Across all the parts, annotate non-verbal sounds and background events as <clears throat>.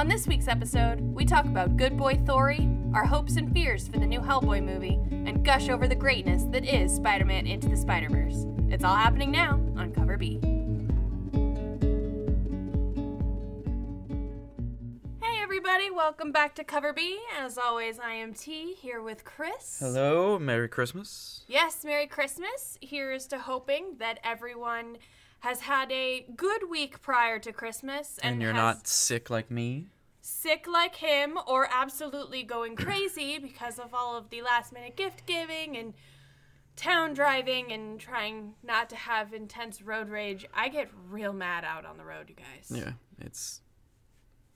On this week's episode, we talk about Good Boy Thori, our hopes and fears for the new Hellboy movie, and gush over the greatness that is Spider Man Into the Spider Verse. It's all happening now on Cover B. Hey, everybody, welcome back to Cover B. As always, I am T here with Chris. Hello, Merry Christmas. Yes, Merry Christmas. Here's to hoping that everyone has had a good week prior to Christmas and, And, you're not sick like me. sick like him or absolutely going crazy <clears throat> because of all of the last minute gift giving and town driving and trying not to have intense road rage. I get real mad out on the road, you guys. Yeah, it's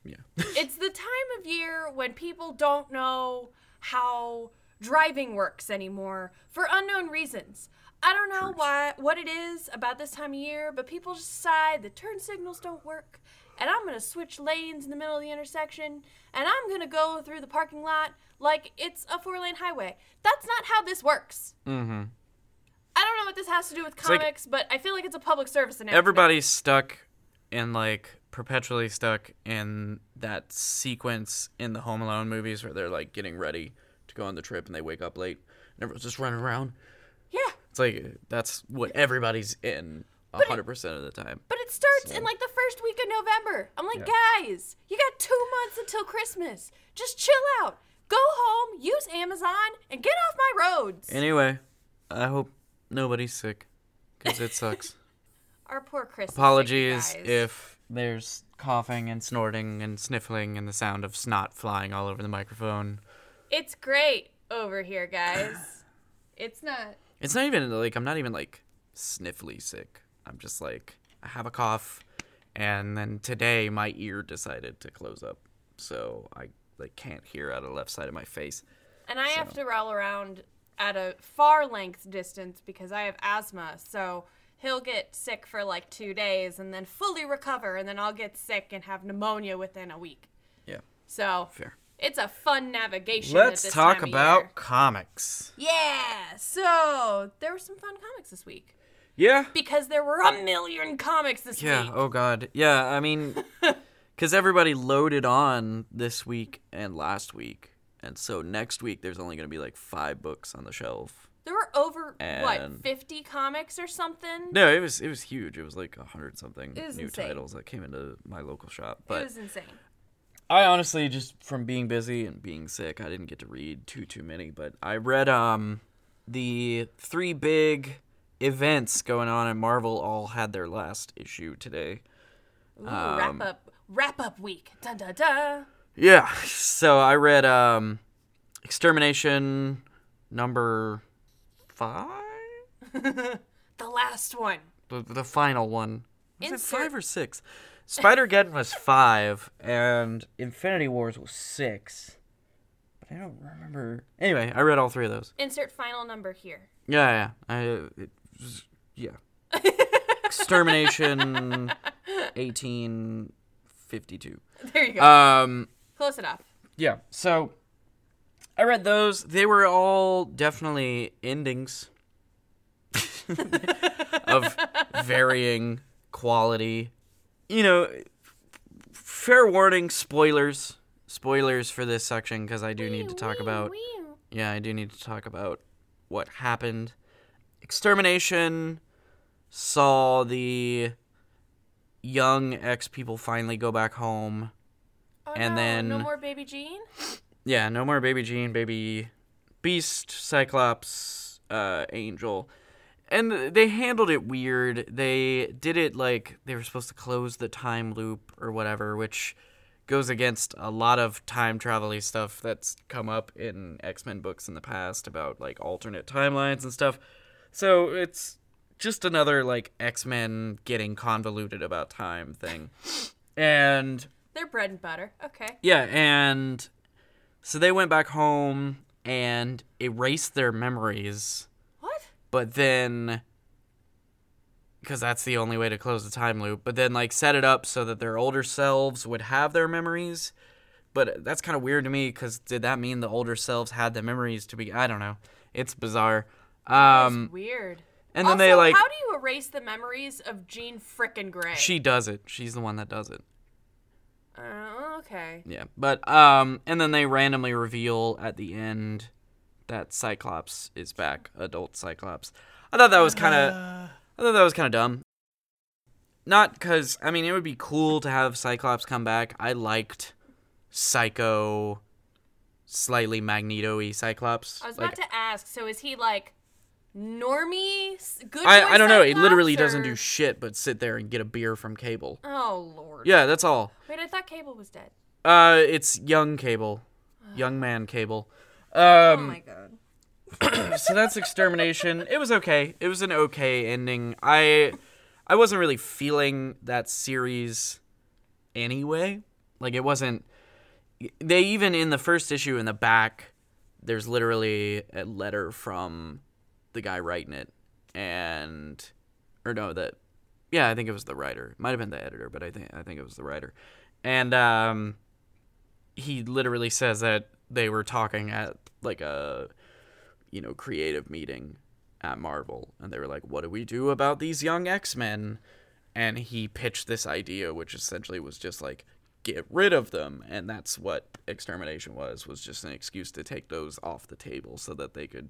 yeah. <laughs> it's the time of year when people don't know how driving works anymore for unknown reasons. I don't know Truth. why what it is about this time of year, but people just decide the turn signals don't work and I'm going to switch lanes in the middle of the intersection and I'm going to go through the parking lot like it's a four-lane highway. That's not how this works. mm-hmm. I don't know what this has to do with like- comics, but I feel like it's a public service announcement. Everybody's stuck in like perpetually stuck in that sequence in the Home Alone movies where they're like getting ready to go on the trip and they wake up late and everyone's just running around. Yeah. It's like that's what everybody's in hundred percent of the time. But it starts So- in like the first week of November. I'm like, Yeah. guys, you got two months until Christmas. Just chill out. Go home, use Amazon, and get off my roads. Anyway, I hope nobody's sick because it sucks. <laughs> Our poor Chris. is sick, Apologies if there's coughing and snorting and sniffling and the sound of snot flying all over the microphone. It's great over here, guys. it's not. It's not even like I'm not even like sniffly sick. I'm just like I have a cough and then today my ear decided to close up. So I like can't hear out of the left side of my face. And I have to roll around at a far length distance because I have asthma. So he'll get sick for like two days and then fully recover, and then I'll get sick and have pneumonia within a week. Yeah, So fair. It's a fun navigation. Let's this talk about year. comics. Yeah. So there were some fun comics this week Yeah. because there were a million comics this Yeah. week. Yeah. Oh God. Yeah. I mean, <laughs> because everybody loaded on this week and last week, and so next week there's only going to be like five books on the shelf. There were over what fifty comics or something. No, it was it was huge. It was like a hundred something new insane. titles that came into my local shop. But it was insane. I honestly just from being busy and being sick, I didn't get to read too too many. But I read um the three big events going on at Marvel all had their last issue today. Ooh, Um, wrap up, wrap up week. Dun dun dun. Yeah. So I read um Extermination number five? <laughs> The last one. The, the final one. Was it five or six? Spider Geddon was five, and Infinity Wars was six. But I don't remember. Anyway, I read all three of those. Insert final number here. Yeah, yeah. I, it was, yeah. <laughs> Extermination 1852. There you go. Um, Close enough. yeah. So I read those. They were all definitely endings <laughs> of <laughs> varying quality. You know, fair warning, spoilers. Spoilers for this section because I do need to talk about. Yeah, I do need to talk about what happened. Extermination saw the young ex people finally go back home. Oh, And no, then- no more baby Jean. Yeah, no more Baby Jean, Baby Beast, Cyclops, uh, Angel. And they handled it weird. They did it like they were supposed to close the time loop or whatever, which goes against a lot of time travel stuff that's come up in X Men books in the past about like alternate timelines and stuff. So it's just another like X Men getting convoluted about time thing. And They're bread and butter. Okay. yeah, and so they went back home and erased their memories? But then because that's the only way to close the time loop, but then like set it up so that their older selves would have their memories. But that's kind of weird to me because did that mean the older selves had the memories to be? I don't know. It's bizarre. That's Um, weird. and then also, they like how do you erase the memories of Jean frickin' Grey? she does it. She's the one that does it. Uh, okay. Yeah, but um, and then they randomly reveal at the end that Cyclops is back, adult Cyclops. I thought that was kind of, I thought that was kind of dumb. Not because I mean it would be cool to have Cyclops come back. I liked Psycho, slightly Magneto-y Cyclops. I was Like, about to ask. So is he like normie? Good. I I don't know. He literally Cyclops, doesn't do shit but sit there and get a beer from Cable. Oh lord. Yeah, that's all. Wait, I thought Cable was dead. Uh, it's young Cable, young man Cable. Um, oh my god. <clears throat> so that's extermination. It was okay. It was an okay ending. I I wasn't really feeling that series anyway. Like it wasn't they even in the first issue in the back there's literally a letter from the guy writing it and or no that yeah, I think it was the writer. It might have been the editor, but I think I think it was the writer. And um he literally says that they were talking at like a you know, creative meeting at Marvel, and they were like, "What do we do about these young X Men?" And he pitched this idea, which essentially was just like, "Get rid of them," and that's what extermination was was just an excuse to take those off the table so that they could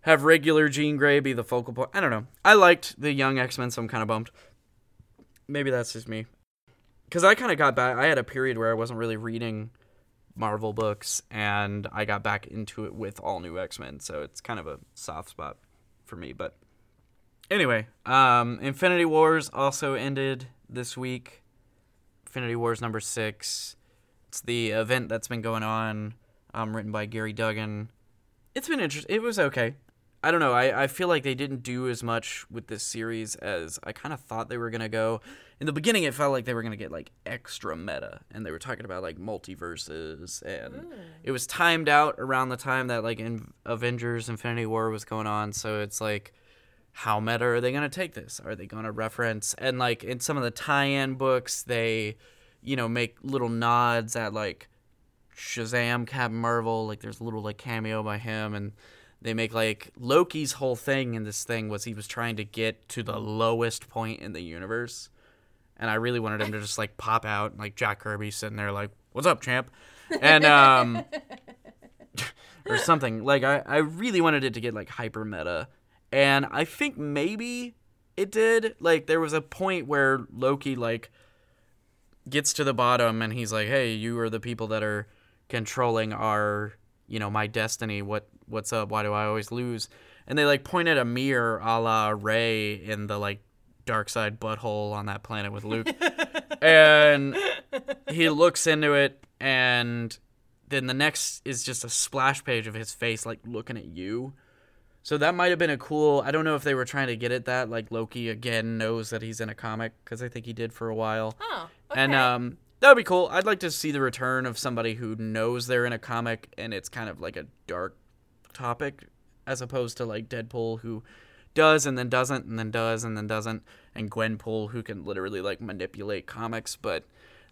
have regular Jean Grey be the focal point. I don't know. I liked the young X Men, so I'm kind of bummed. Maybe that's just me, because I kind of got back. I had a period where I wasn't really reading Marvel books, and I got back into it with all new X Men, so it's kind of a soft spot for me. But anyway, um, Infinity Wars also ended this week. Infinity Wars number six. It's the event that's been going on, um, written by Gary Duggan. It's been interesting. It was okay. I don't know. I, I feel like they didn't do as much with this series as I kind of thought they were going to go. In the beginning, it felt like they were going to get like extra meta, and they were talking about like multiverses, and hmm. it was timed out around the time that like in Avengers Infinity War was going on. So it's like, how meta are they going to take this? Are they going to reference? And like in some of the tie in books, they, you know, make little nods at like Shazam, Captain Marvel. Like there's a little like cameo by him, and they make like Loki's whole thing in this thing was he was trying to get to the lowest point in the universe, and I really wanted him to just like pop out, like Jack Kirby sitting there like, "What's up, champ?" and um, <laughs> or something. Like I, I really wanted it to get like hyper meta, and I think maybe it did. Like there was a point where Loki like gets to the bottom and he's like, "Hey, you are the people that are controlling our, you know, my destiny. What what's up? Why do I always lose?" And they like point at a mirror, a la Rey in the like dark side butthole on that planet with Luke, <laughs> and he looks into it, and then the next is just a splash page of his face like looking at you. So that might have been a cool. I don't know if they were trying to get at that. Like Loki again knows that he's in a comic because I think he did for a while. Oh. Okay. And um, that would be cool. I'd like to see the return of somebody who knows they're in a comic and it's kind of like a dark topic, as opposed to like Deadpool who does and then doesn't and then does and then doesn't, and Gwenpool who can literally like manipulate comics, but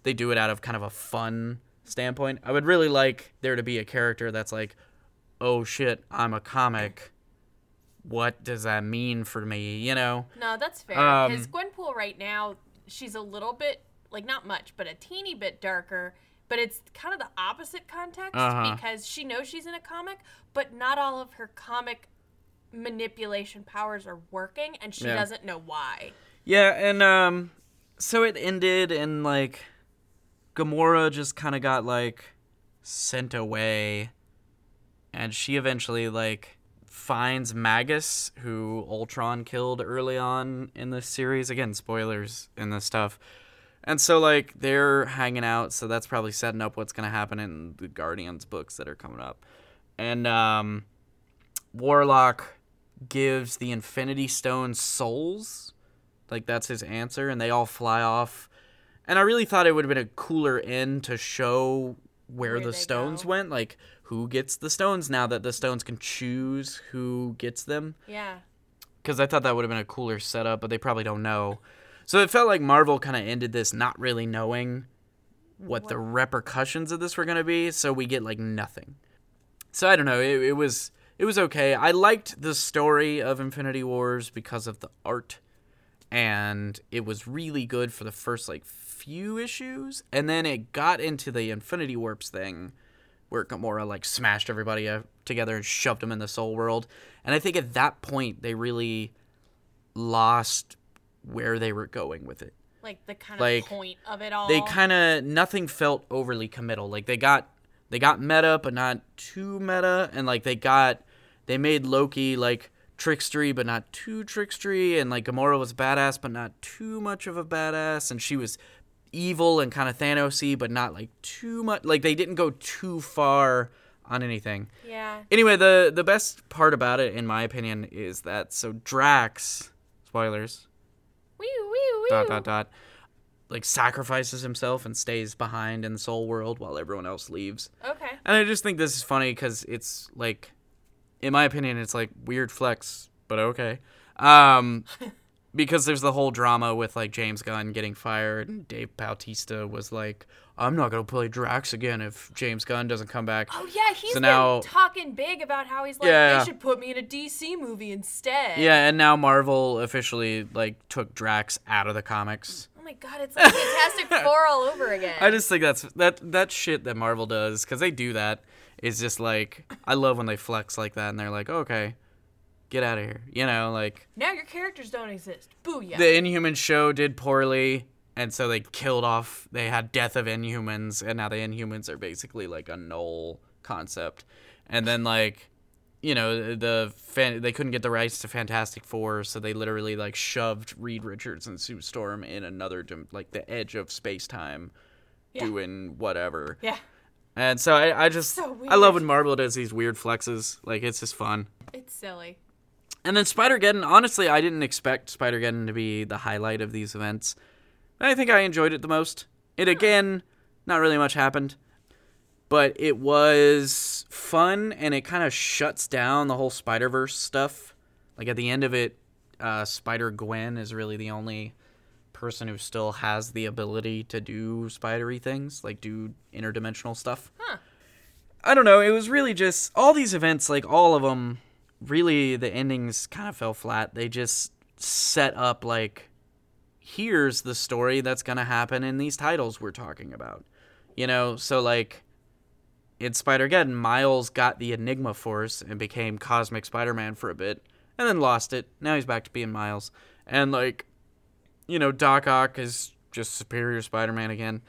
they do it out of kind of a fun standpoint. I would really like there to be a character that's like, oh shit, I'm a comic. What does that mean for me? You know? No, that's fair. Um, Because Gwenpool right now, she's a little bit, like not much, but a teeny bit darker. But it's kind of the opposite context Uh-huh. because she knows she's in a comic, but not all of her comic manipulation powers are working, and she Yeah. doesn't know why. Yeah, and um so it ended and like Gamora just kind of got like sent away and she eventually like finds Magus who Ultron killed early on in this series. Again, spoilers in this stuff. And so like they're hanging out, so that's probably setting up what's going to happen in the Guardians books that are coming up. And um Warlock gives the Infinity Stone souls like that's his answer, and they all fly off. And I really thought it would have been a cooler end to show where, Where the stones go. went, like who gets the stones now that the stones can choose who gets them. Yeah. Because I thought that would have been a cooler setup, but they probably don't know. So it felt like Marvel kind of ended this not really knowing what the repercussions of this were going to be, so we get like nothing. So I don't know. It, it was it was okay. I liked the story of Infinity Wars because of the art and it was really good for the first like few issues, and then it got into the Infinity Warps thing, where Gamora like smashed everybody uh, together and shoved them in the Soul World, and I think at that point they really lost where they were going with it. Like the kind Like, of point of it all. They kind of nothing felt overly committal. Like they got they got meta, but not too meta, and like they got they made Loki like trickstery, but not too trickstery, and like Gamora was badass, but not too much of a badass, and she was evil and kind of Thanosy, but not like too much. Like they didn't go too far on anything. yeah. Anyway, the the best part about it, in my opinion, is that so Drax, spoilers. Dot dot dot, like sacrifices himself and stays behind in the soul world while everyone else leaves. Okay. And I just think this is funny because it's like, in my opinion, it's like weird flex, but okay. Um, <laughs> because there's the whole drama with like James Gunn getting fired, and Dave Bautista was like, "I'm not gonna play Drax again if James Gunn doesn't come back." Oh yeah, he's So been now- talking big about how he's like, Yeah. they should put me in a DC movie instead. Yeah, and now Marvel officially like took Drax out of the comics. Oh my god, it's like Fantastic <laughs> Four all over again. I just think that's that that shit that Marvel does because they do that is just like I love when they flex like that and they're like, okay, get out of here, you know, like now your characters don't exist. Booyah. the Inhuman show did poorly. And so they killed off. They had death of Inhumans, and now the Inhumans are basically like a null concept. And then like, you know, the fan, they couldn't get the rights to Fantastic Four, so they literally like shoved Reed Richards and Sue Storm in another dim- like the edge of space time, Yeah. doing whatever. yeah, And so I, I just So I love when Marvel does these weird flexes. Like it's just fun. it's silly. And then Spider Geddon, honestly, I didn't expect Spider Geddon to be the highlight of these events. I think I enjoyed it the most. It again, not really much happened, but it was fun and it kind of shuts down the whole Spider Verse stuff. Like at the end of it, uh, Spider Gwen is really the only person who still has the ability to do spidery things, like do interdimensional stuff. Huh. I don't know. It was really just all these events, like all of them, really the endings kind of fell flat. They just set up like, here's the story that's gonna happen in these titles we're talking about. You know, so like in Spider Geddon, Miles got the Enigma Force and became Cosmic Spider Man for a bit, and then lost it. Now he's back to being Miles, and like, you know, Doc Ock is just Superior Spider Man again.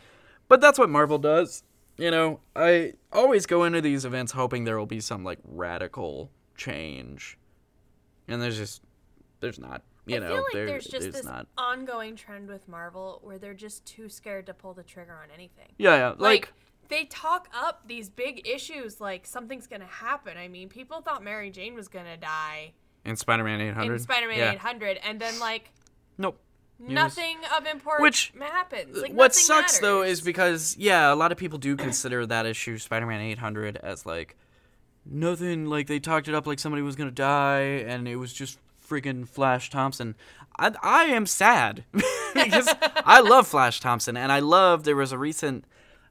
But that's what Marvel does. You know, I always go into these events hoping there will be some like radical change, and there's just there's not. You I know, feel like there- there's just this not. ongoing trend with Marvel where they're just too scared to pull the trigger on anything. Yeah, yeah, Like, like they talk up these big issues like something's gonna happen. I mean, people thought Mary Jane was gonna die in Spider-Man 800. in Spider-Man yeah. 800, and then like Nope. Nothing of importance Which- happens. Like, what sucks though is because yeah, a lot of people do consider that issue Spider-Man 800 as like nothing like they talked it up like somebody was gonna die and it was just freaking Flash Thompson. I I am sad <laughs> because I love Flash Thompson and I love there was a recent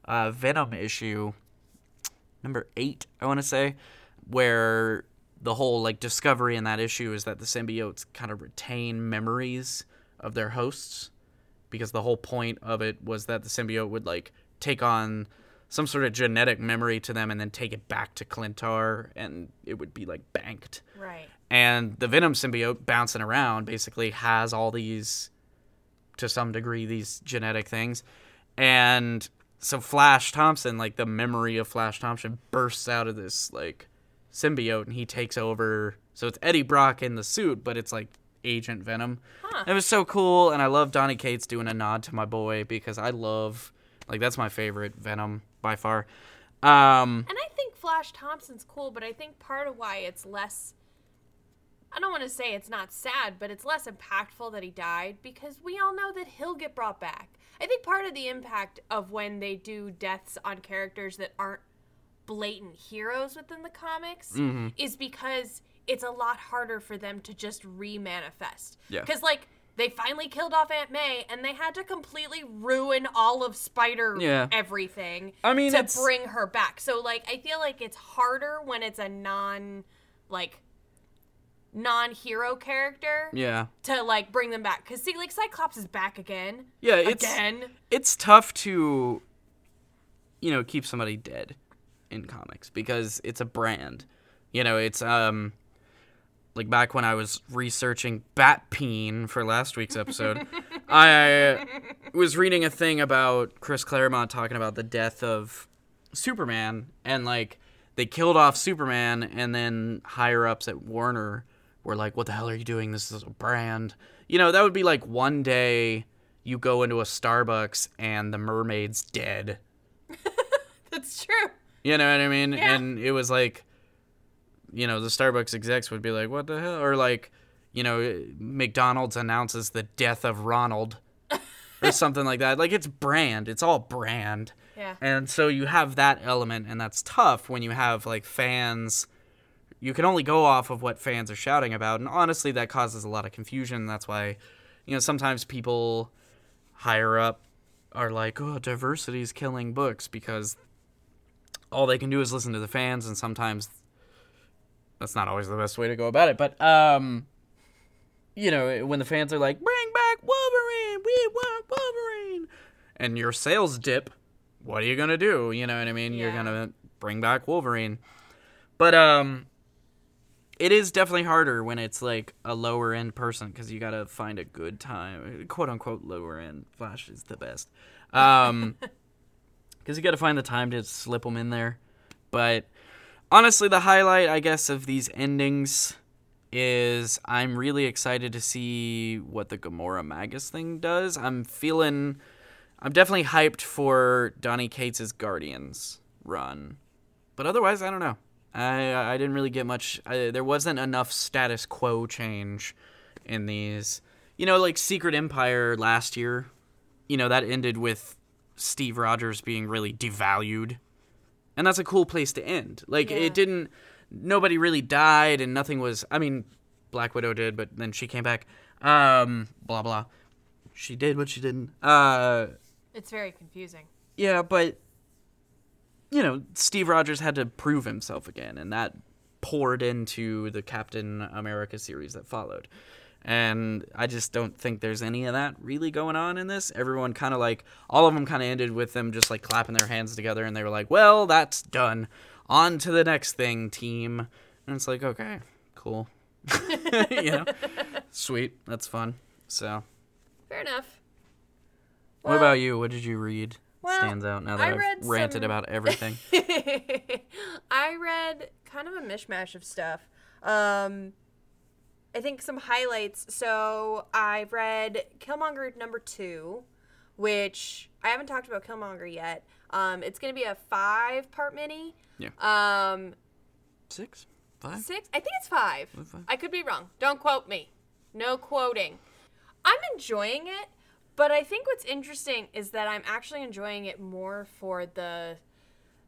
uh, Venom issue number eight I want to say where the whole like discovery in that issue is that the symbiotes kind of retain memories of their hosts because the whole point of it was that the symbiote would like take on some sort of genetic memory to them and then take it back to Klyntar and it would be like banked. right. And the Venom symbiote bouncing around basically has all these to some degree these genetic things. And so Flash Thompson, like the memory of Flash Thompson bursts out of this like symbiote and he takes over. So it's Eddie Brock in the suit, but it's like Agent Venom. Huh. It was so cool, and I love Donny Cates doing a nod to my boy because I love, like, that's my favorite Venom by far. Um, And I think Flash Thompson's cool, but I think part of why it's less I don't want to say it's not sad, but it's less impactful that he died because we all know that he'll get brought back. I think part of the impact of when they do deaths on characters that aren't blatant heroes within the comics Mm-hmm. is because it's a lot harder for them to just re-manifest. Yeah. Because like they finally killed off Aunt May and they had to completely ruin all of Spider Yeah. everything I mean, to it's- bring her back. So like I feel like it's harder when it's a non like non-hero character Yeah. to like bring them back. Cause see, like Cyclops is back again. Yeah, it's again. it's tough to you know, keep somebody dead in comics because it's a brand. You know, it's um like back when I was researching Batpeen for last week's episode, <laughs> I was reading a thing about Chris Claremont talking about the death of Superman and like they killed off Superman and then higher ups at Warner were like, What the hell are you doing? This is a brand. You know, that would be like one day you go into a Starbucks and the mermaid's dead. <laughs> That's true. You know what I mean? Yeah. And it was like, you know, the Starbucks execs would be like, "What the hell?" Or like, you know, McDonald's announces the death of Ronald, or <laughs> something like that. Like it's brand. It's all brand. Yeah. And so you have that element, and that's tough when you have like fans. You can only go off of what fans are shouting about, and honestly, that causes a lot of confusion. That's why, you know, sometimes people higher up are like, "Oh, diversity is killing books," because all they can do is listen to the fans, and sometimes that's not always the best way to go about it. But um, you know, when the fans are like, "Bring back Wolverine, we want Wolverine," and your sales dip, what are you gonna do? You know what I mean? You're gonna bring back Wolverine, but um, it is definitely harder when it's like a lower end person because you gotta find a good time, quote unquote lower end. Flash is the best, um, <laughs> because you gotta find the time to slip them in there. But honestly, the highlight, I guess, of these endings is I'm really excited to see what the Gamora Magus thing does. I'm feeling, I'm definitely hyped for Donny Cates' Guardians run, but otherwise, I don't know. I I didn't really get much. I, there wasn't enough status quo change in these. You know, like Secret Empire last year. You know that ended with Steve Rogers being really devalued, and that's a cool place to end. Like Yeah. it didn't. Nobody really died, and nothing was. I mean, Black Widow did, but then she came back. Um, blah blah. She did, but she didn't. Uh, It's very confusing. yeah, but you know, Steve Rogers had to prove himself again, and that poured into the Captain America series that followed. And I just don't think there's any of that really going on in this. Everyone kind of like, all of them kind of ended with them just like clapping their hands together, and they were like, well, that's done. On to the next thing, team. And it's like, okay, cool. <laughs> you know, sweet. That's fun. So, Fair enough. what about you? What did you read? Well, Stands out now that I have ranted some- about everything. <laughs> I read kind of a mishmash of stuff. Um, I think some highlights. So I read Killmonger number two, which I haven't talked about Killmonger yet. Um, it's gonna be a five-part mini. Yeah. Um, Six? Five? six? I think it's five. five? I could be wrong. Don't quote me. No quoting. I'm enjoying it, but I think what's interesting is that I'm actually enjoying it more for the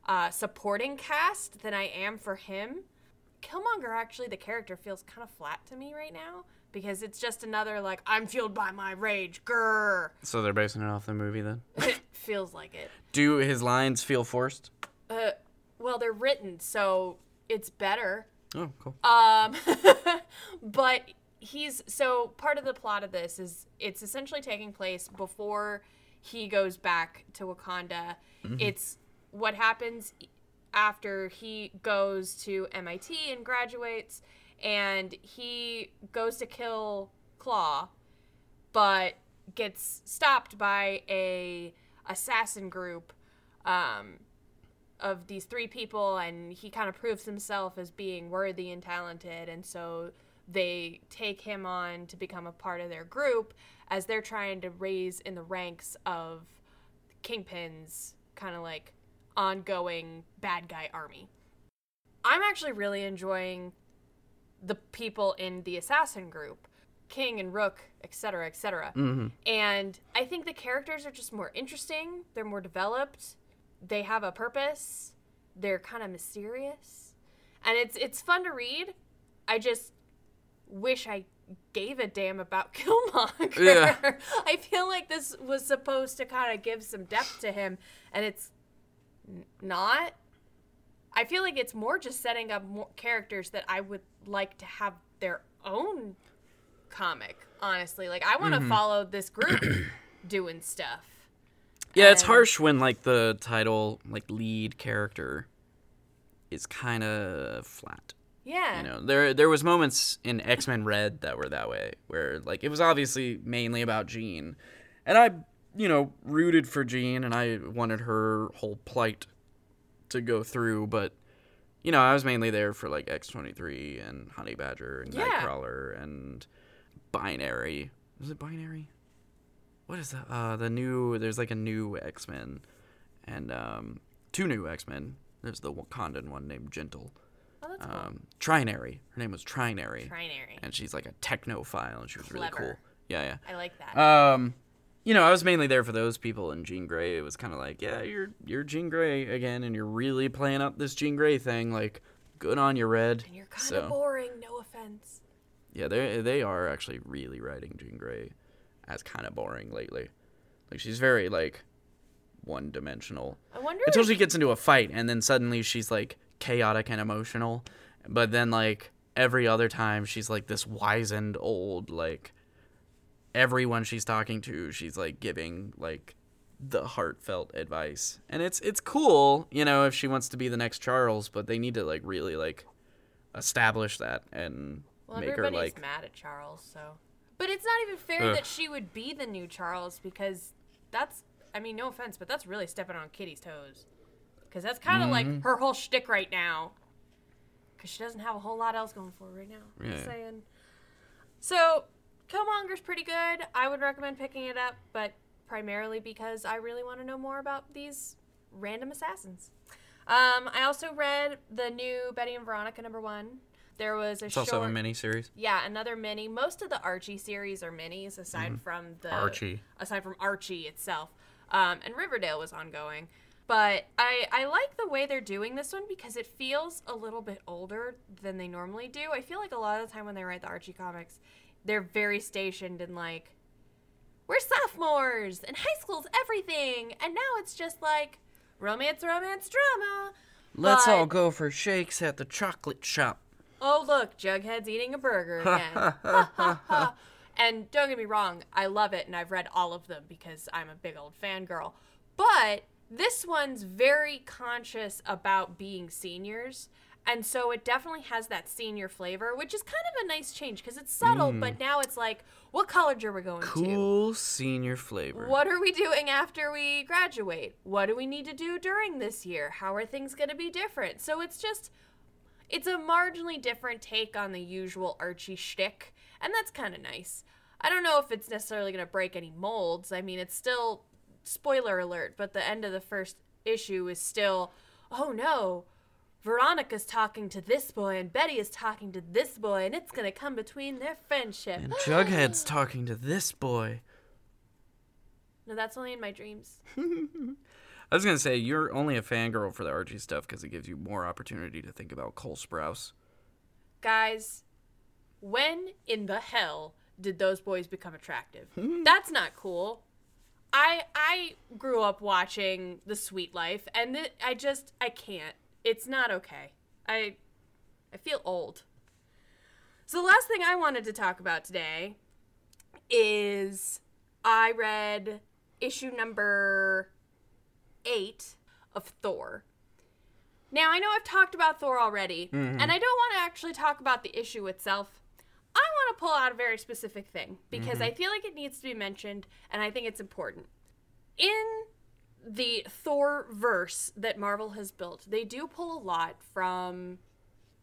uh, supporting cast than I am for him. Killmonger, actually, the character feels kind of flat to me right now because it's just another, like, I'm fueled by my rage. Grrr. So they're basing it off the movie then? it <laughs> feels like it. Do his lines feel forced? Uh, well, they're written, so it's better. Oh, cool. Um, <laughs> but he's so part of the plot of this is it's essentially taking place before he goes back to Wakanda. It's what happens after he goes to MIT and graduates, and he goes to kill Klaw, but gets stopped by a assassin group. Um, of these three people and he kind of proves himself as being worthy and talented and so they take him on to become a part of their group as they're trying to raise in the ranks of kingpin's kind of like ongoing bad guy army i'm actually really enjoying the people in the assassin group king and rook etc etc Mm-hmm. and I think the characters are just more interesting. They're more developed. They have a purpose. They're kind of mysterious. And it's it's fun to read. I just wish I gave a damn about <laughs> Killmonger. Yeah. <laughs> I feel like this was supposed to kind of give some depth to him and it's not. I feel like it's more just setting up more characters that I would like to have their own comic, honestly. Like I want to Mm-hmm. follow this group <coughs> doing stuff. Yeah, it's harsh when like the title, like lead character, is kind of flat. Yeah. You know, there there was moments in X Men Red that were that way, where like it was obviously mainly about Jean, and I, you know, rooted for Jean, and I wanted her whole plight to go through, but you know, I was mainly there for like X twenty three and Honey Badger and Yeah. Nightcrawler and Binary. Was it Binary? What is that? Uh, the new there's like a new X Men, and um, two new X Men. There's the Wakandan one named Gentle oh, cool. um, Trinary. Her name was Trinary, Trinary. and she's like a technophile, and she was really cool. Clever. Yeah, I like that. Um, you know, I was mainly there for those people, and Jean Grey. It was kind of like, yeah, you're you're Jean Grey again, and you're really playing up this Jean Grey thing. Like, good on you, Red. and you're kind of so boring. No offense. yeah, they they are actually really writing Jean Grey as kind of boring lately. Like, she's very like one dimensional I wonder. until if- she gets into a fight and then suddenly she's like chaotic and emotional but then like every other time she's like this wizened old like everyone she's talking to she's like giving like the heartfelt advice and it's it's cool you know if she wants to be the next charles but they need to like really like establish that and well, make her everybody's like mad at Charles, so. But it's not even fair Ugh. that she would be the new Charles because that's. I mean, no offense, but that's really stepping on Kitty's toes. Because that's kind of Mm-hmm. like her whole shtick right now. Because she doesn't have a whole lot else going for her right now. Just Yeah. saying. So, Killmonger's pretty good. I would recommend picking it up, but primarily because I really want to know more about these random assassins. Um, I also read the new Betty and Veronica number one. There was a it's short, also a mini series yeah, another mini. Most of the Archie series are minis, aside from the. Archie. aside from Archie itself. Um, and Riverdale was ongoing. But I, I like the way they're doing this one because it feels a little bit older than they normally do. I feel like a lot of the time when they write the Archie comics, they're very stationed in like, we're sophomores and high school's everything. And now it's just like romance, romance, drama. let's But- all go for shakes at the chocolate shop oh look, Jughead's eating a burger again. and don't get me wrong, I love it and I've read all of them because I'm a big old fangirl. But this one's very conscious about being seniors. And so it definitely has that senior flavor, which is kind of a nice change because it's subtle, mm. but now it's like, what college are we going to? cool senior flavor What are we doing after we graduate? What do we need to do during this year? How are things going to be different? So it's just, it's a marginally different take on the usual Archie shtick, and that's kind of nice. I don't know if it's necessarily going to break any molds. I mean, it's still, spoiler alert, but the end of the first issue is still, oh no, Veronica's talking to this boy and Betty is talking to this boy, and it's going to come between their friendship. and <gasps> jughead's talking to this boy no, that's only in my dreams. <laughs> I was gonna say you're only a fangirl for the Archie stuff because it gives you more opportunity to think about Cole Sprouse. guys, when in the hell did those boys become attractive? <laughs> That's not cool. I I grew up watching The Suite Life, and it, I just I can't. It's not okay. I I feel old. So the last thing I wanted to talk about today is I read issue number eight of Thor. Now, I know I've talked about Thor already, mm-hmm. and I don't want to actually talk about the issue itself. I want to pull out a very specific thing because mm-hmm. I feel like it needs to be mentioned, and I think it's important. In the Thor verse that Marvel has built, they do pull a lot from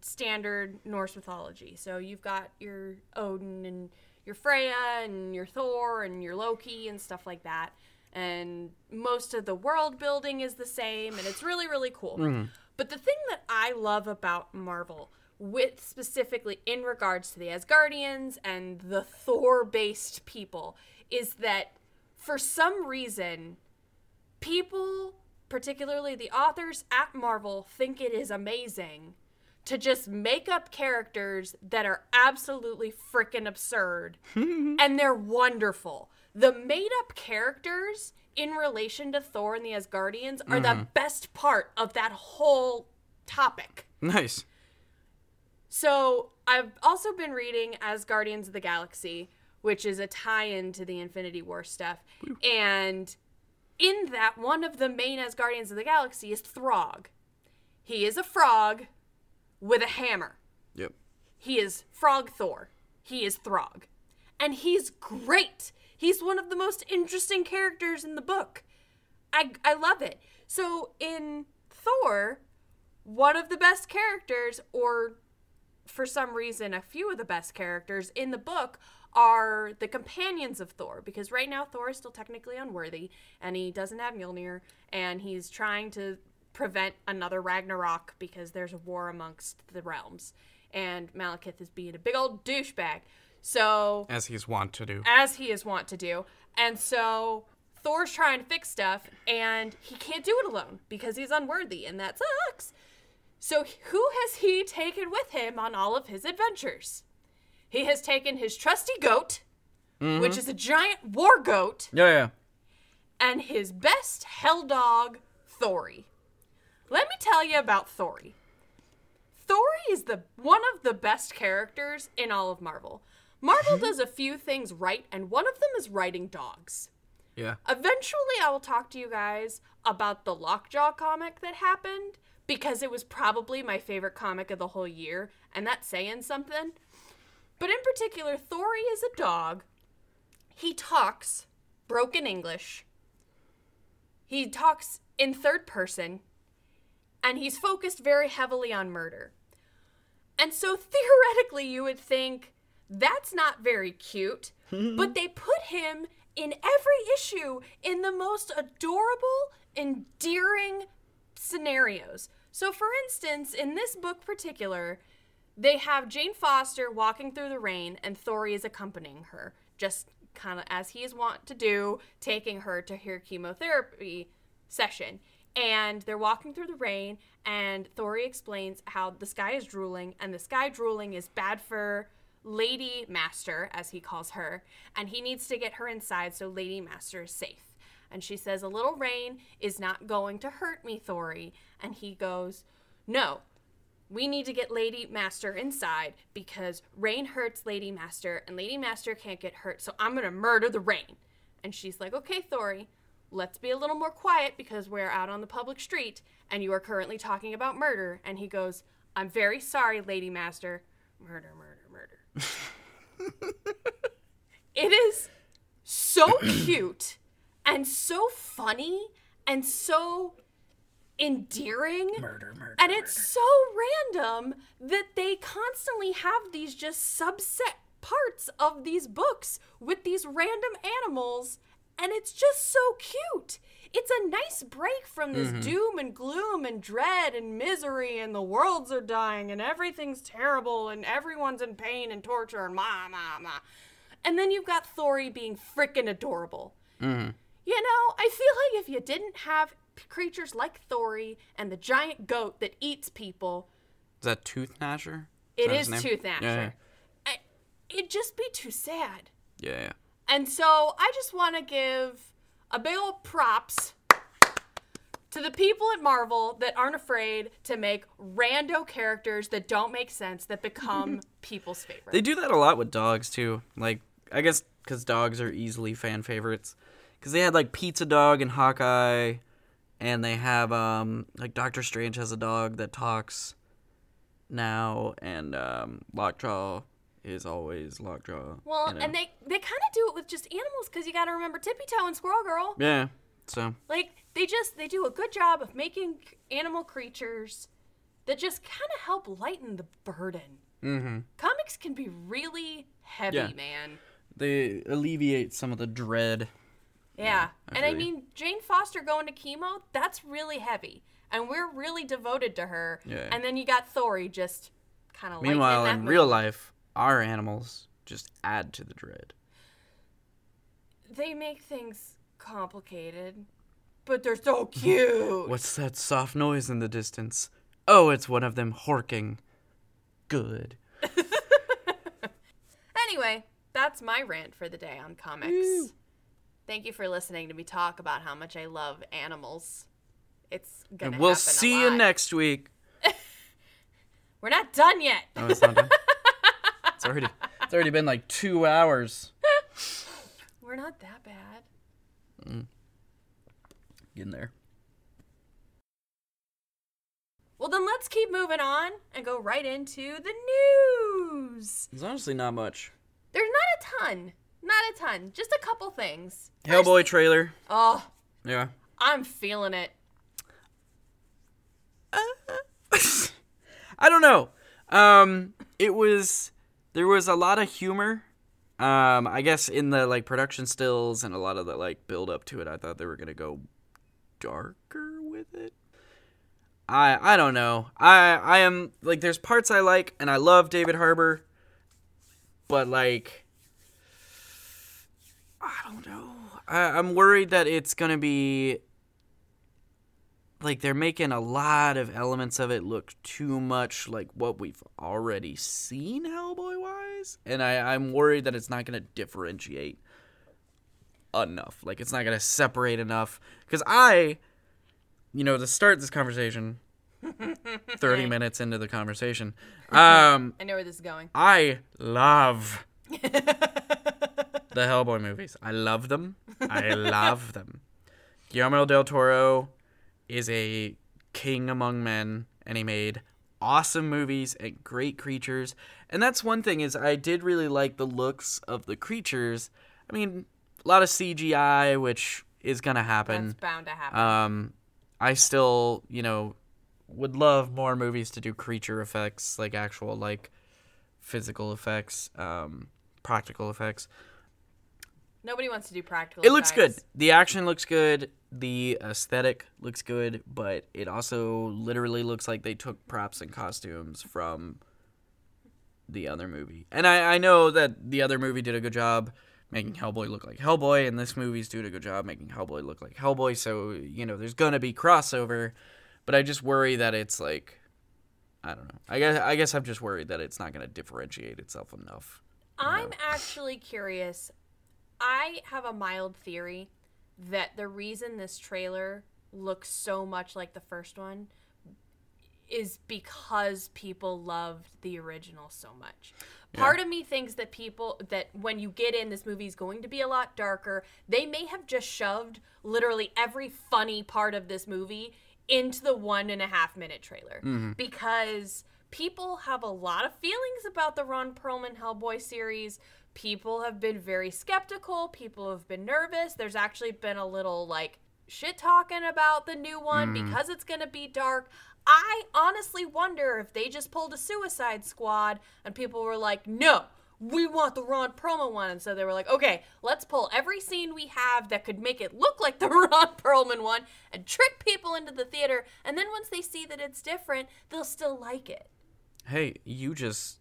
standard Norse mythology. So you've got your Odin and your Freya and your Thor and your Loki and stuff like that. And most of the world building is the same, and it's really, really cool. Mm. But the thing that I love about Marvel, with specifically in regards to the Asgardians and the Thor based people, is that for some reason, people, particularly the authors at Marvel, think it is amazing to just make up characters that are absolutely freaking absurd <laughs> and they're wonderful. The made up characters in relation to Thor and the Asgardians are the mm-hmm. best part of that whole topic. Nice. So I've also been reading Asgardians of the Galaxy, which is a tie-in to the Infinity War stuff. And in that, one of the main Asgardians of the Galaxy is Throg. He is a frog with a hammer. Yep. He is Frog Thor. He is Throg. And he's great. He's one of the most interesting characters in the book. I, I love it. So in Thor, one of the best characters, or for some reason, a few of the best characters in the book are the companions of Thor because right now Thor is still technically unworthy and he doesn't have Mjolnir and he's trying to prevent another Ragnarok because there's a war amongst the realms and Malekith is being a big old douchebag. So As he's wont to do. as he is wont to do. And so Thor's trying to fix stuff and he can't do it alone because he's unworthy and that sucks. So who has he taken with him on all of his adventures? He has taken his trusty goat, mm-hmm. which is a giant war goat, Yeah, yeah. and his best hell dog, Thori. Let me tell you about Thori. Thori is the one of the best characters in all of Marvel. Marvel mm-hmm. does a few things right, and one of them is writing dogs. Yeah. Eventually, I will talk to you guys about the Lockjaw comic that happened because it was probably my favorite comic of the whole year, and that's saying something. But in particular, Thori is a dog. He talks broken English. He talks in third person, and he's focused very heavily on murder. And so <laughs> theoretically, you would think that's not very cute, <laughs> but they put him in every issue in the most adorable, endearing scenarios. So, for instance, in this book particular, they have Jane Foster walking through the rain, and Thori is accompanying her, just kind of as he is wont to do, taking her to her chemotherapy session. And they're walking through the rain, and Thori explains how the sky is drooling, and the sky drooling is bad for Lady Master, as he calls her, and he needs to get her inside so Lady Master is safe. And she says, A little rain is not going to hurt me, Thori. And he goes, No, we need to get Lady Master inside because rain hurts Lady Master and Lady Master can't get hurt, so I'm gonna murder the rain. And she's like, Okay, Thori, let's be a little more quiet because we're out on the public street and you are currently talking about murder. And he goes, I'm very sorry, Lady Master. Murder, murder, murder. <laughs> it is so cute and so funny and so endearing. Murder, murder. And it's so random that they constantly have these just subset parts of these books with these random animals, and it's just so cute. It's a nice break from this mm-hmm. doom and gloom and dread and misery, and the worlds are dying, and everything's terrible, and everyone's in pain and torture, and ma, ma, ma. And then you've got Thori being freaking adorable. Mm-hmm. You know, I feel like if you didn't have creatures like Thori and the giant goat that eats people, Is that Tooth Gnasher? it that is his name? Tooth Gnasher. Yeah, I- It'd just be too sad. yeah, yeah. And so I just want to give a big old props to the people at Marvel that aren't afraid to make rando characters that don't make sense that become <laughs> people's favorite. They do that a lot with dogs too. Like I guess because dogs are easily fan favorites. Because they had like Pizza Dog and Hawkeye, and they have um like Doctor Strange has a dog that talks now, and um Lockjaw is always Lockjaw. well, you know. and they they kind of do it with just animals because you got to remember Tippy Toe and Squirrel Girl. yeah. So Like they just they do a good job of making animal creatures that just kind of help lighten the burden. mm-hmm. Comics can be really heavy, Yeah. man. they alleviate some of the dread. Yeah. I and I mean, Jane Foster going to chemo, that's really heavy. And we're really devoted to her. Yeah. And then you got Thori just kind of Meanwhile, in real life, our animals just add to the dread. They make things complicated, but they're so cute. What's that soft noise in the distance? Oh, it's one of them horking. Good. <laughs> Anyway, that's my rant for the day on comics. Thank you for listening to me talk about how much I love animals. It's gonna And we'll see you next week. <laughs> We're not done yet. Oh, it's not done? <laughs> It's already it's already been like two hours. <laughs> We're not that bad. Mm. Getting there. Well, then let's keep moving on and go right into the news. There's honestly not much. There's not a ton. Not a ton. Just a couple things. Hellboy trailer. Oh, Yeah. I'm feeling it. <laughs> I don't know. Um, it was there was a lot of humor. Um, I guess in the like production stills and a lot of the like build up to it, I thought they were gonna go darker with it. I I don't know. I I am like there's parts I like and I love David Harbour, but like I don't know. I, I'm worried that it's gonna be like they're making a lot of elements of it look too much like what we've already seen Hellboy wise, and I I'm worried that it's not gonna differentiate enough. Like it's not gonna separate enough because I, you know, to start this conversation, <laughs> thirty minutes into the conversation, <laughs> um, I know where this is going. I love <laughs> the Hellboy movies. I love them. I love them. <laughs> Guillermo del Toro is a king among men, and he made awesome movies and great creatures. And that's one thing is I did really like the looks of the creatures. I mean, a lot of CGI, which is gonna happen. That's bound to happen. Um, I still, you know, would love more movies to do creature effects, like actual like physical effects, um, practical effects. Nobody wants to do practical. It looks good. The action looks good. The aesthetic looks good, but it also literally looks like they took props and costumes from the other movie. And I, I know that the other movie did a good job making Hellboy look like Hellboy, and this movie's doing a good job making Hellboy look like Hellboy. So you know, there's gonna be crossover, but I just worry that it's like, I don't know. I guess I guess I'm just worried that it's not gonna differentiate itself enough. I'm actually curious. I have a mild theory that the reason this trailer looks so much like the first one is because people loved the original so much. Part of me thinks that people that when you get in this movie is going to be a lot darker. They may have just shoved literally every funny part of this movie into the one and a half minute trailer mm-hmm. because people have a lot of feelings about the Ron Perlman Hellboy series. People have been very skeptical. People have been nervous. There's actually been a little like shit talking about the new one mm. because it's going to be dark. I honestly wonder if they just pulled a Suicide Squad and people were like, no, we want the Ron Perlman one. And so they were like, okay, let's pull every scene we have that could make it look like the <laughs> Ron Perlman one and trick people into the theater. And then once they see that it's different, they'll still like it. Hey, you just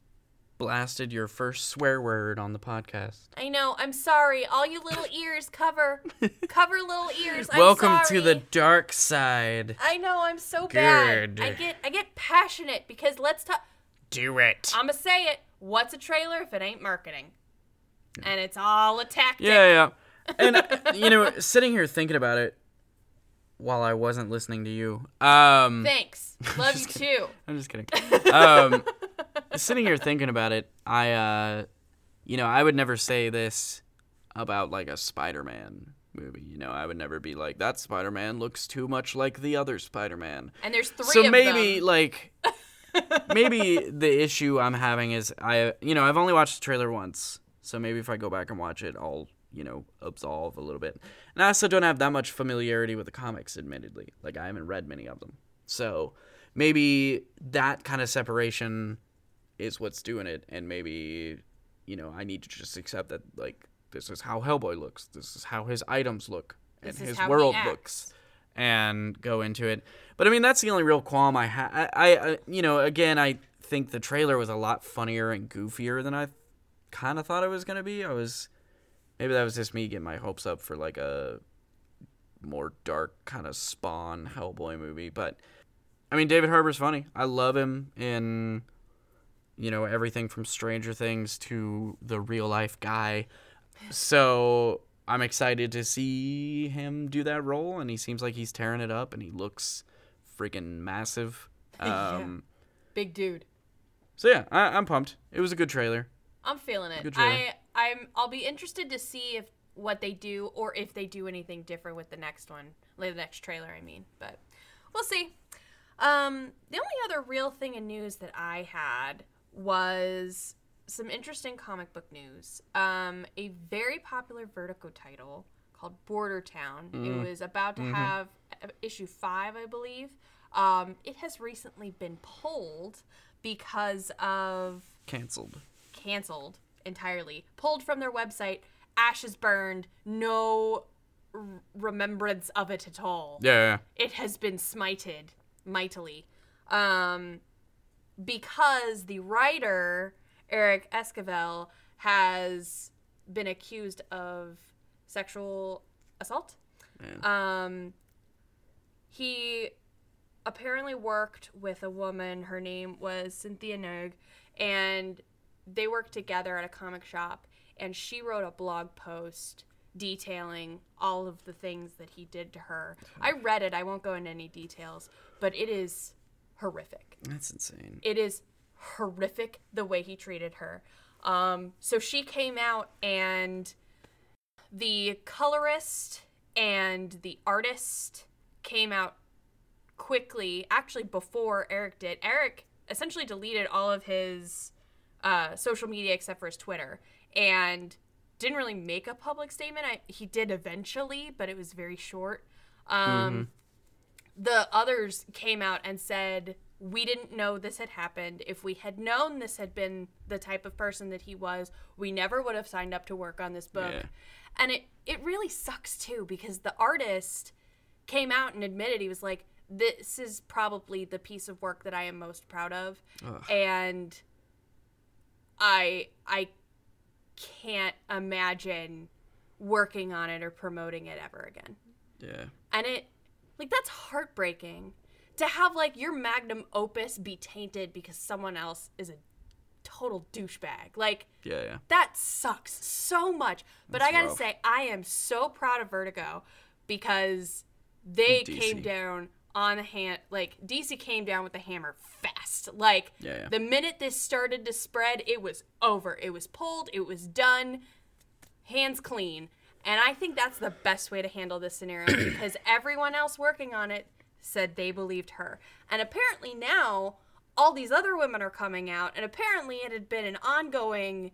blasted your first swear word on the podcast. I know. I'm sorry. All you little <laughs> ears cover, cover little ears. I'm Welcome to the dark side. I know. I'm so bad. I get. I get passionate because let's talk. Do it. I'm gonna say it. What's a trailer if it ain't marketing? And it's all a tactic. Yeah, yeah. And <laughs> you know, sitting here thinking about it while I wasn't listening to you. Um Thanks. <laughs> Love you too. I'm just kidding. <laughs> Um sitting here thinking about it, I uh you know, I would never say this about like a Spider-Man movie. You know, I would never be like that Spider-Man looks too much like the other Spider-Man. And there's three so maybe them. like <laughs> maybe the issue I'm having is I you know I've only watched the trailer once, so maybe if I go back and watch it, I'll you know absolve a little bit. And I also don't have that much familiarity with the comics, admittedly. Like I haven't read many of them, so maybe that kind of separation is what's doing it, and maybe you know I need to just accept that like this is how Hellboy looks, this is how his items look, and his world looks and go into it. But I mean, that's the only real qualm I have. I, I, you know, again, I think the trailer was a lot funnier and goofier than I kind of thought it was gonna be. I was, maybe that was just me getting my hopes up for like a more dark kind of Spawn Hellboy movie. But I mean, David Harbour's funny. I love him in, you know, everything from Stranger Things to the real life guy. So I'm excited to see him do that role, and he seems like he's tearing it up, and he looks freaking massive. <laughs> Yeah. Um, Big dude. So yeah, I, I'm pumped. It was a good trailer. I'm feeling it. Good trailer. I I'm I'll be interested to see if what they do or if they do anything different with the next one, like the next trailer. I mean, but we'll see. Um, the only other real thing in news that I had was some interesting comic book news. Um, a very popular Vertigo title called Border Town. It was about to have uh, issue five, I believe. Um, it has recently been pulled because of Cancelled. canceled entirely, pulled from their website, ashes burned, no r- remembrance of it at all. Yeah. It has been smited mightily. Um, because the writer, Eric Esquivel, has been accused of sexual assault. yeah. Um, he apparently worked with a woman. Her name was Cynthia Nerg, and they worked together at a comic shop. And she wrote a blog post detailing all of the things that he did to her. I read it. I won't go into any details, but it is horrific That's insane. it is horrific the way he treated her. Um, so she came out and the colorist and the artist came out quickly, actually before Eric did. Eric essentially deleted all of his uh, social media except for his Twitter and didn't really make a public statement. I, he did eventually, but it was very short. Um, the others came out and said we didn't know this had happened if we had known this had been the type of person that he was we never would have signed up to work on this book Yeah. and it it really sucks too because the artist came out and admitted he was like this is probably the piece of work that i am most proud of Ugh. and i i can't imagine working on it or promoting it ever again Yeah. and it like that's heartbreaking to have like your magnum opus be tainted because someone else is a total douchebag like Yeah. Yeah. that sucks so much but That's i gotta say i am so proud of vertigo because they DC. came down on the hand like dc came down with the hammer fast like Yeah, yeah. the minute this started to spread it was over it was pulled it was done hands clean. And I think that's the best way to handle this scenario <coughs> because everyone else working on it said they believed her. And apparently now all these other women are coming out, and apparently it had been an ongoing,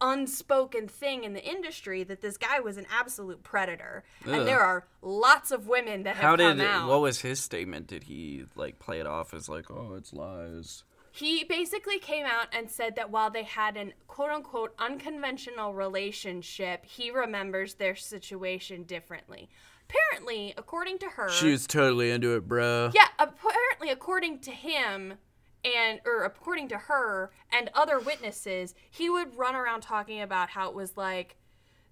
unspoken thing in the industry that this guy was an absolute predator. Ugh. And there are lots of women that have How come did out. what was his statement? Did he like play it off as like, oh, it's lies? He basically came out and said that while they had an quote unquote unconventional relationship, he remembers their situation differently. Apparently, according to her, She was totally into it, bro. yeah, apparently according to him and or according to her and other witnesses, he would run around talking about how it was like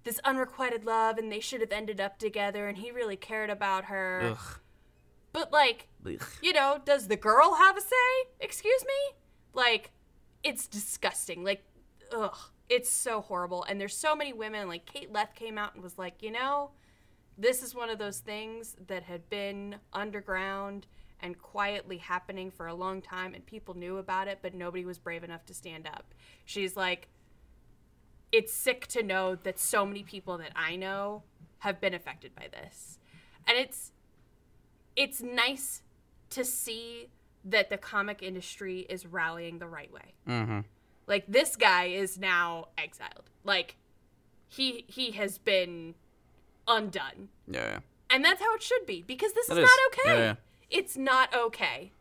this unrequited love and they should have ended up together and he really cared about her. Ugh. But like Ugh. you know, does the girl have a say? Excuse me? Like, it's disgusting. Like, ugh, it's so horrible. And there's so many women. Like, Kate Leth came out and was like, you know, this is one of those things that had been underground and quietly happening for a long time, and people knew about it, but nobody was brave enough to stand up. She's like, it's sick to know that so many people that I know have been affected by this. And it's it's nice to see that the comic industry is rallying the right way. Mm-hmm. Like this guy is now exiled. Like he he has been undone. Yeah. yeah. And that's how it should be because this That is, is. not okay. Yeah, yeah. It's not okay.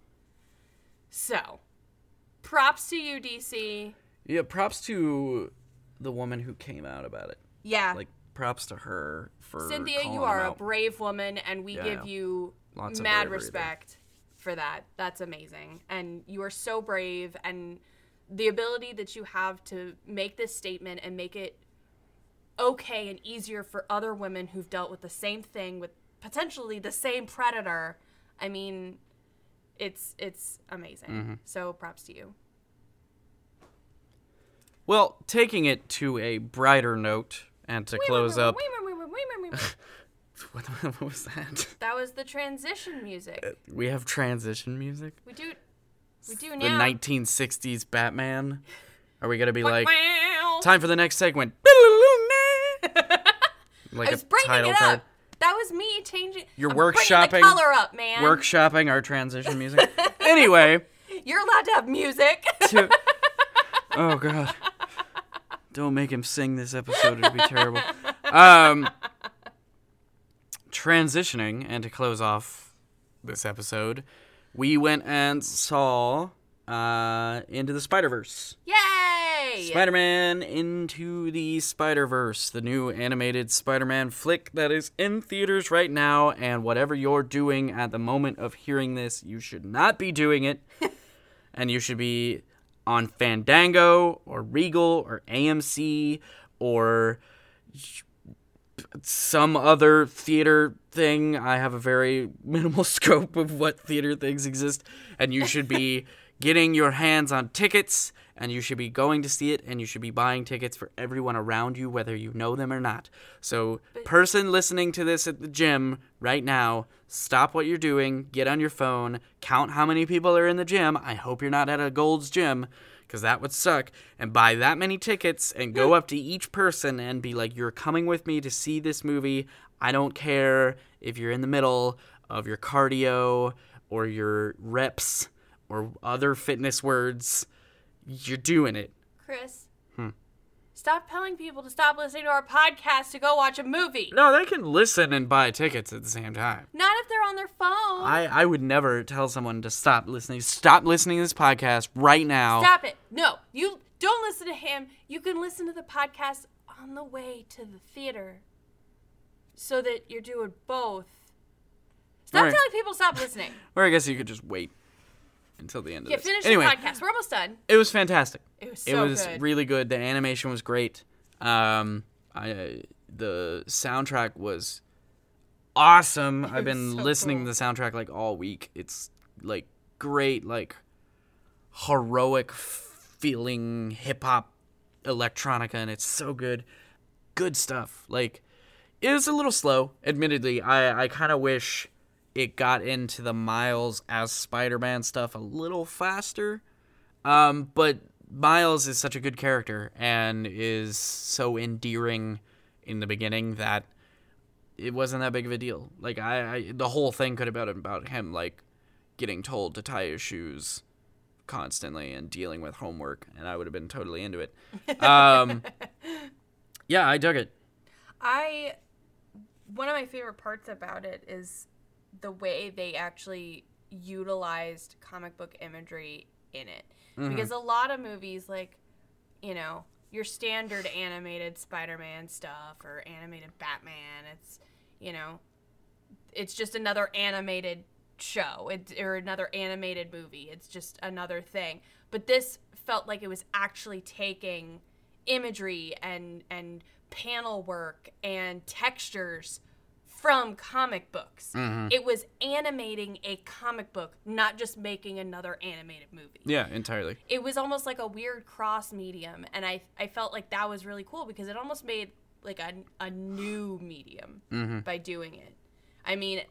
So, props to you DC. Yeah. Props to the woman who came out about it. Yeah. Like, props to her for Cynthia, you are a brave woman, and we Yeah, give you Lots of mad bravery there. respect for that. That's amazing. And you are so brave, and the ability that you have to make this statement and make it okay and easier for other women who've dealt with the same thing with potentially the same predator. I mean, it's it's amazing. Mm-hmm. So props to you. Well, taking it to a brighter note and to close up. <laughs> What, <laughs> what was that? That was the transition music. We have transition music. We do we do now. The now. 1960s Batman. Are we gonna be like time for the next segment? <laughs> like I was breaking it up. That was me changing. You're I'm workshopping- the color up, man. Workshopping our transition <laughs> music. anyway, You're allowed to have music. to <laughs> oh god, don't make him sing this episode. It'd be terrible. Um, transitioning and to close off this episode, we went and saw uh into the Spider Verse. Yay! Spider Man Into the Spider Verse, the new animated Spider Man flick that is in theaters right now. And whatever you're doing at the moment of hearing this, you should not be doing it. <laughs> and you should be on Fandango or Regal or AMC or some other theater thing. I have a very <laughs> minimal scope of what theater things exist, and you should be <laughs> getting your hands on tickets, and you should be going to see it, and you should be buying tickets for everyone around you, whether you know them or not. So, person listening to this at the gym right now, stop what you're doing, get on your phone, count how many people are in the gym. I hope you're not at a Gold's gym because that would suck. And buy that many tickets and go hmm. up to each person and be like, You're coming with me to see this movie. I don't care if you're in the middle of your cardio or your reps or other fitness words. You're doing it. Chris. Hmm. Stop telling people to stop listening to our podcast to go watch a movie. No, they can listen and buy tickets at the same time. Not if they're on their phone. I, I would never tell someone to stop listening. Stop listening to this podcast right now. Stop it. No, you don't listen to him. You can listen to the podcast on the way to the theater so that you're doing both. Stop Alright. telling people to stop listening. Or I guess you could just wait until the end of Yeah, finish anyway, the podcast. We're almost done. it was fantastic. It was so it was good. really good. The animation was great. Um, I the soundtrack was awesome. I've been so listening cool. to the soundtrack like all week. It's like great, like heroic feeling hip hop electronica, and it's so good. Good stuff. Like it was a little slow, admittedly. I I kind of wish it got into the Miles as Spider-Man stuff a little faster. Um, but Miles is such a good character and is so endearing in the beginning that it wasn't that big of a deal. Like I, I the whole thing could have been about him like getting told to tie his shoes constantly and dealing with homework, and I would have been totally into it. Um, <laughs> yeah, I dug it. I one of my favorite parts about it is the way they actually utilized comic book imagery in it. Mm-hmm. Because a lot of movies like, you know, your standard animated Spider-Man stuff or animated Batman, it's, you know, it's just another animated show it, or another animated movie. It's just another thing. But this felt like it was actually taking imagery and and panel work and textures from comic books. Mm-hmm. It was animating a comic book, not just making another animated movie. Yeah, entirely. it was almost like a weird cross medium and I, I felt like that was really cool because it almost made like a, a new medium mm-hmm. by doing it. I mean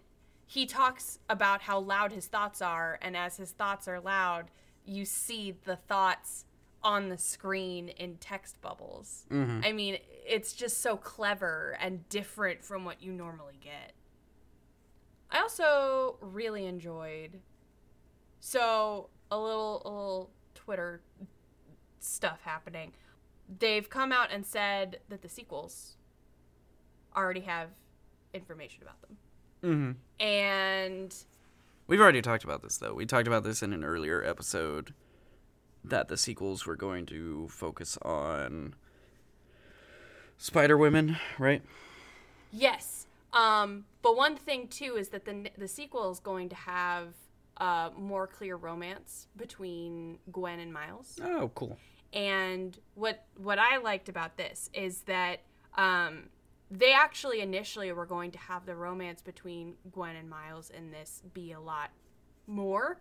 he talks about how loud his thoughts are and as his thoughts are loud you see the thoughts on the screen in text bubbles. Mm-hmm. I mean it's just so clever and different from what you normally get i also really enjoyed so a little a little Twitter stuff happening. They've come out and said that the sequels already have information about them. Mm-hmm. And We've already talked about this though. We talked about this in an earlier episode that the sequels were going to focus on Spider Women, right? yes, um, but one thing too is that the the sequel is going to have a more clear romance between Gwen and Miles. Oh, cool. And what what I liked about this is that um, they actually initially were going to have the romance between Gwen and Miles in this be a lot more,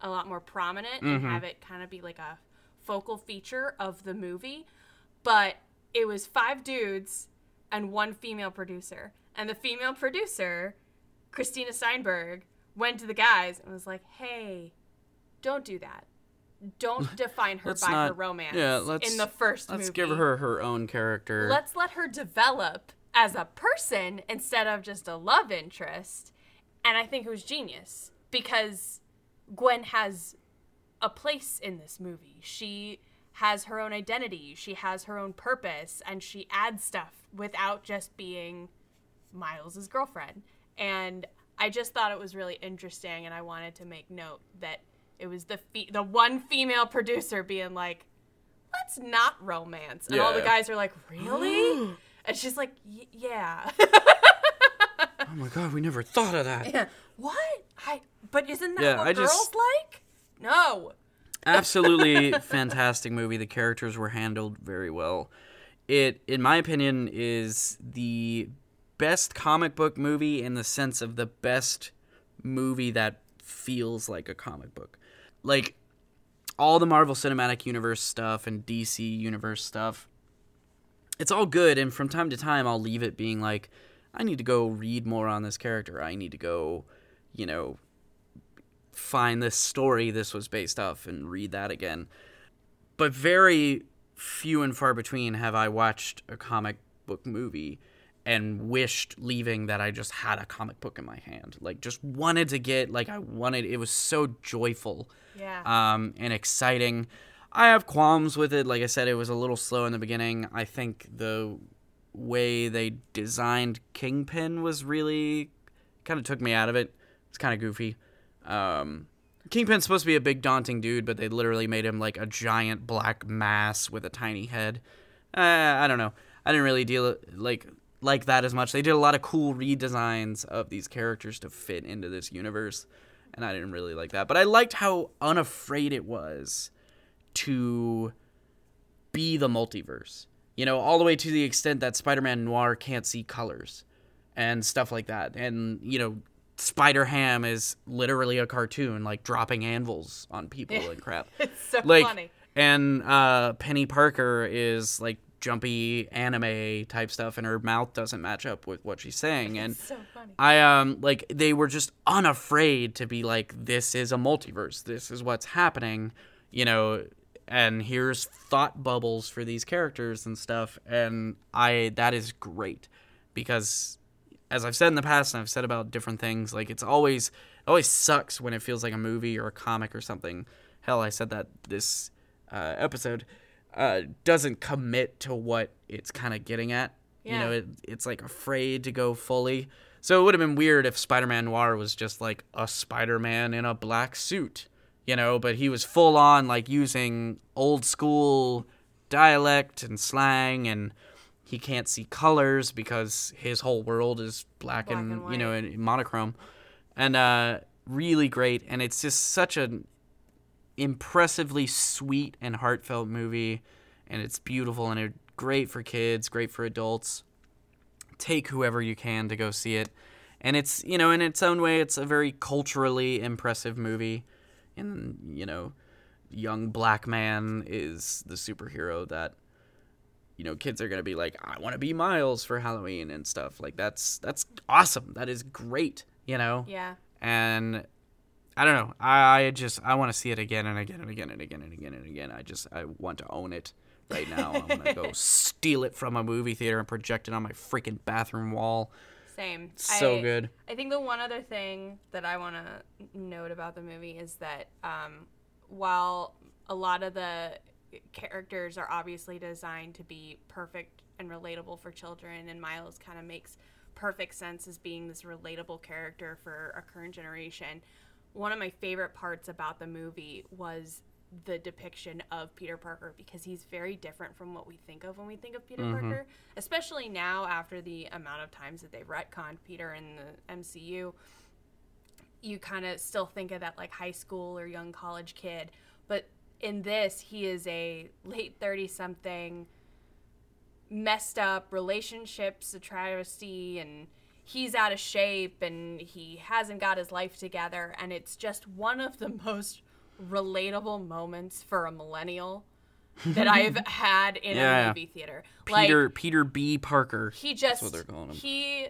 a lot more prominent, and have it kind of be like a focal feature of the movie. But it was five dudes and one female producer, and the female producer, Christina Steinberg, went to the guys and was like, "Hey, don't do that." don't <laughs> define her Let's by her romance yeah, let's- in the 1st Let's movie. give her her own character. Let's let her develop as a person instead of just a love interest. And I think it was genius because Gwen has a place in this movie. She has her own identity, she has her own purpose, and she adds stuff without just being Miles's girlfriend. And I just thought it was really interesting and I wanted to make note that it was the fe- the one female producer being like let's not romance. And all the guys are like, really? <gasps> and she's like, "Y- yeah. oh my god, we never thought of that. Yeah. what? I. But isn't that Yeah, what I girls just- like? No. Absolutely fantastic movie. The characters were handled very well. It, in my opinion, is the best comic book movie in the sense of the best movie that feels like a comic book. Like all the Marvel Cinematic Universe stuff and DC Universe stuff. It's all good, and from time to time, I'll leave it being like, I need to go read more on this character. I need to go, you know, find this story this was based off and read that again. But very few and far between have I watched a comic book movie and wished leaving that I just had a comic book in my hand. Like just wanted to get like I wanted it was so joyful Yeah. um, and exciting. I have qualms with it. Like I said, it was a little slow in the beginning. I think the way they designed Kingpin was really kind of took me out of it. It's kind of goofy. Um, Kingpin's supposed to be a big, daunting dude, but they literally made him like a giant black mass with a tiny head. Uh, I don't know. I didn't really deal like like that as much. They did a lot of cool redesigns of these characters to fit into this universe, and I didn't really like that. But I liked how unafraid it was to be the multiverse. You know, all the way to the extent that Spider-Man Noir can't see colors and stuff like that. And you know, Spider Ham is literally a cartoon, like dropping anvils on people and <laughs> crap. it's so Like, funny. and uh, Peni Parker is like jumpy anime type stuff, and her mouth doesn't match up with what she's saying. And So funny. I um like they were just unafraid to be like this is a multiverse. This is what's happening, you know, and here's thought bubbles for these characters and stuff and I that is great because as I've said in the past and I've said about different things, like it's always it always sucks when it feels like a movie or a comic or something. Hell, I said that this uh, episode uh, doesn't commit to what it's kind of getting at. Yeah. You know, it, it's like afraid to go fully. So it would have been weird if Spider-Man Noir was just like a Spider-Man in a black suit, you know, but he was full on like using old school dialect and slang and he can't see colors because his whole world is black, Black and, and you know in monochrome. And uh really great. And it's just such an impressively sweet and heartfelt movie. And it's beautiful and it's great for kids great for adults. Take whoever you can to go see it. And it's you know in its own way it's a very culturally impressive movie. And you know young black man is the superhero that you know kids are going to be like I want to be Miles for Halloween and stuff like that's that's awesome that is great you know Yeah. and I don't know. I, I just I want to see it again and again and again and again and again and again. I just I want to own it right now. i'm going to go <laughs> steal it from a movie theater and project it on my freaking bathroom wall. Same. So I- good. I think the one other thing that I want to note about the movie is that um, while a lot of the characters are obviously designed to be perfect and relatable for children, and Miles kind of makes perfect sense as being this relatable character for a current generation. One of my favorite parts about the movie was the depiction of Peter Parker because he's very different from what we think of when we think of Peter mm-hmm. Parker, especially now after the amount of times that they've retconned Peter in the MCU. You kind of still think of that like high school or young college kid, but in this, he is a late 30 something, messed up relationships, a travesty, and he's out of shape and he hasn't got his life together. And it's just one of the <laughs> most relatable moments for a millennial that I've <laughs> had in Yeah. a movie theater. Peter Peter B. Parker. He just what they're calling him. he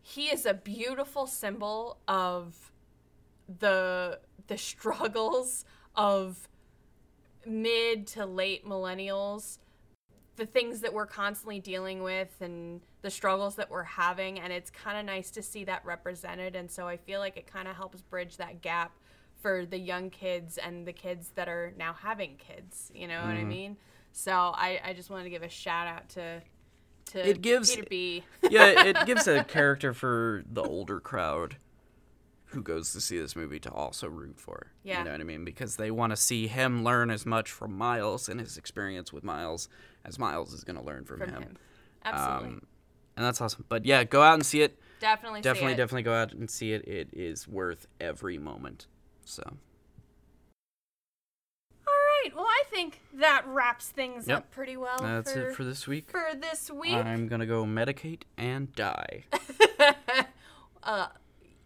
he is a beautiful symbol of the the struggles of mid to late millennials the things that we're constantly dealing with and the struggles that we're having and it's kind of nice to see that represented and so i feel like it kind of helps bridge that gap for the young kids and the kids that are now having kids you know what i mm-hmm. mean? So I, I just wanted to give a shout out to to It gives- peter b yeah, it <laughs> gives a character for the older crowd who goes to see this movie to also root for. Yeah. You know what I mean? Because they want to see him learn as much from Miles and his experience with Miles as Miles is going to learn from, from him. him absolutely Um, and that's awesome. But yeah, go out and see it. definitely see Definitely, it. definitely go out and see it. It is worth every moment. So, all right well i think that wraps things Yep. up pretty well that's for, it for this week. for this week I'm going to go medicate and die. <laughs> uh,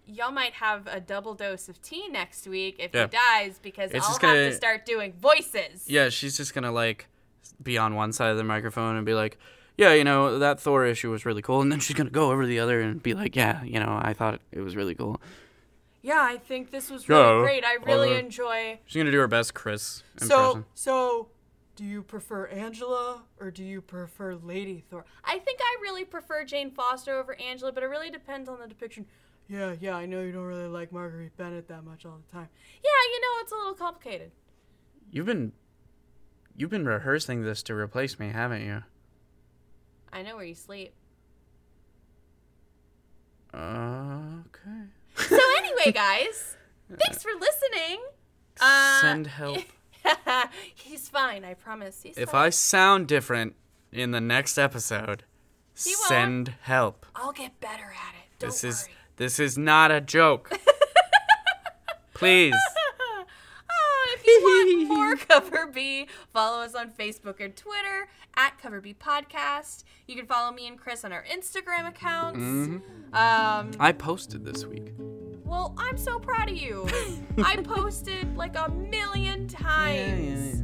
y'all might have a double dose of tea next week if Yeah. he dies because It's I'll have gonna- to start doing voices. Yeah, she's just gonna like be on one side of the microphone and be like, "Yeah, you know that Thor issue was really cool," and then she's gonna go over to the other and be like, "Yeah, you know, I thought it was really cool." Yeah, I think this was really Yeah, great. I really enjoy. She's gonna do her best, Chris So, so, do you prefer Angela or do you prefer Lady Thor? I think I really prefer Jane Foster over Angela, but it really depends on the depiction. Yeah, yeah, I know you don't really like Marguerite Bennett that much all the time. Yeah, you know, it's a little complicated. You've been, you've been rehearsing this to replace me, haven't you? I know where you sleep. Okay. So anyway, guys, <laughs> thanks for listening. Uh, Send help. <laughs> He's fine, I promise. He's if fine. I sound different in the next episode, won't. send help. I'll get better at it. Don't This is worry. This is not a joke. <laughs> Please. <laughs> Oh, if you want <laughs> more Cover B, follow us on Facebook and Twitter at Cover B Podcast. You can follow me and Chris on our Instagram accounts. Mm-hmm. Um, I posted this week. well, I'm so proud of you. I posted like a million times.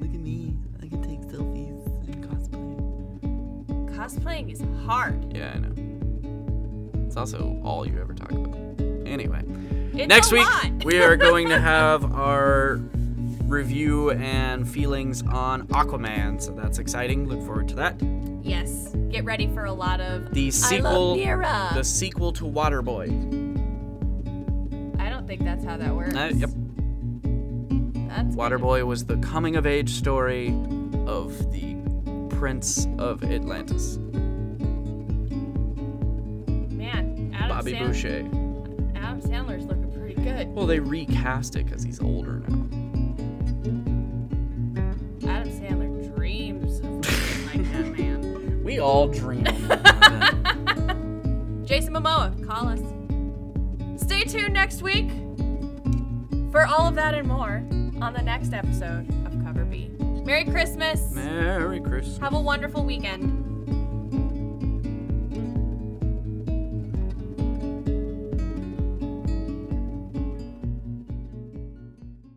Look at me. I can take selfies and cosplay. Cosplaying is hard. Yeah, I know. It's also all you ever talk about. Anyway, It's next week we are going to have our review and feelings on Aquaman, so that's exciting. Look forward to that. yes, get ready for a lot of The sequel, the sequel to Waterboy. I don't think that's how that works. Uh, yep, That's Waterboy was the coming of age story of the Prince of Atlantis, Adam Bobby Sand- Boucher. Adam Sandler's looking pretty good. Well, they recast it because he's older now. Adam Sandler dreams of looking like that <laughs> man. We all dream. <laughs> Jason Momoa, call us. Stay tuned next week for all of that and more on the next episode of Cover B. Merry Christmas. Merry Christmas. Have a wonderful weekend.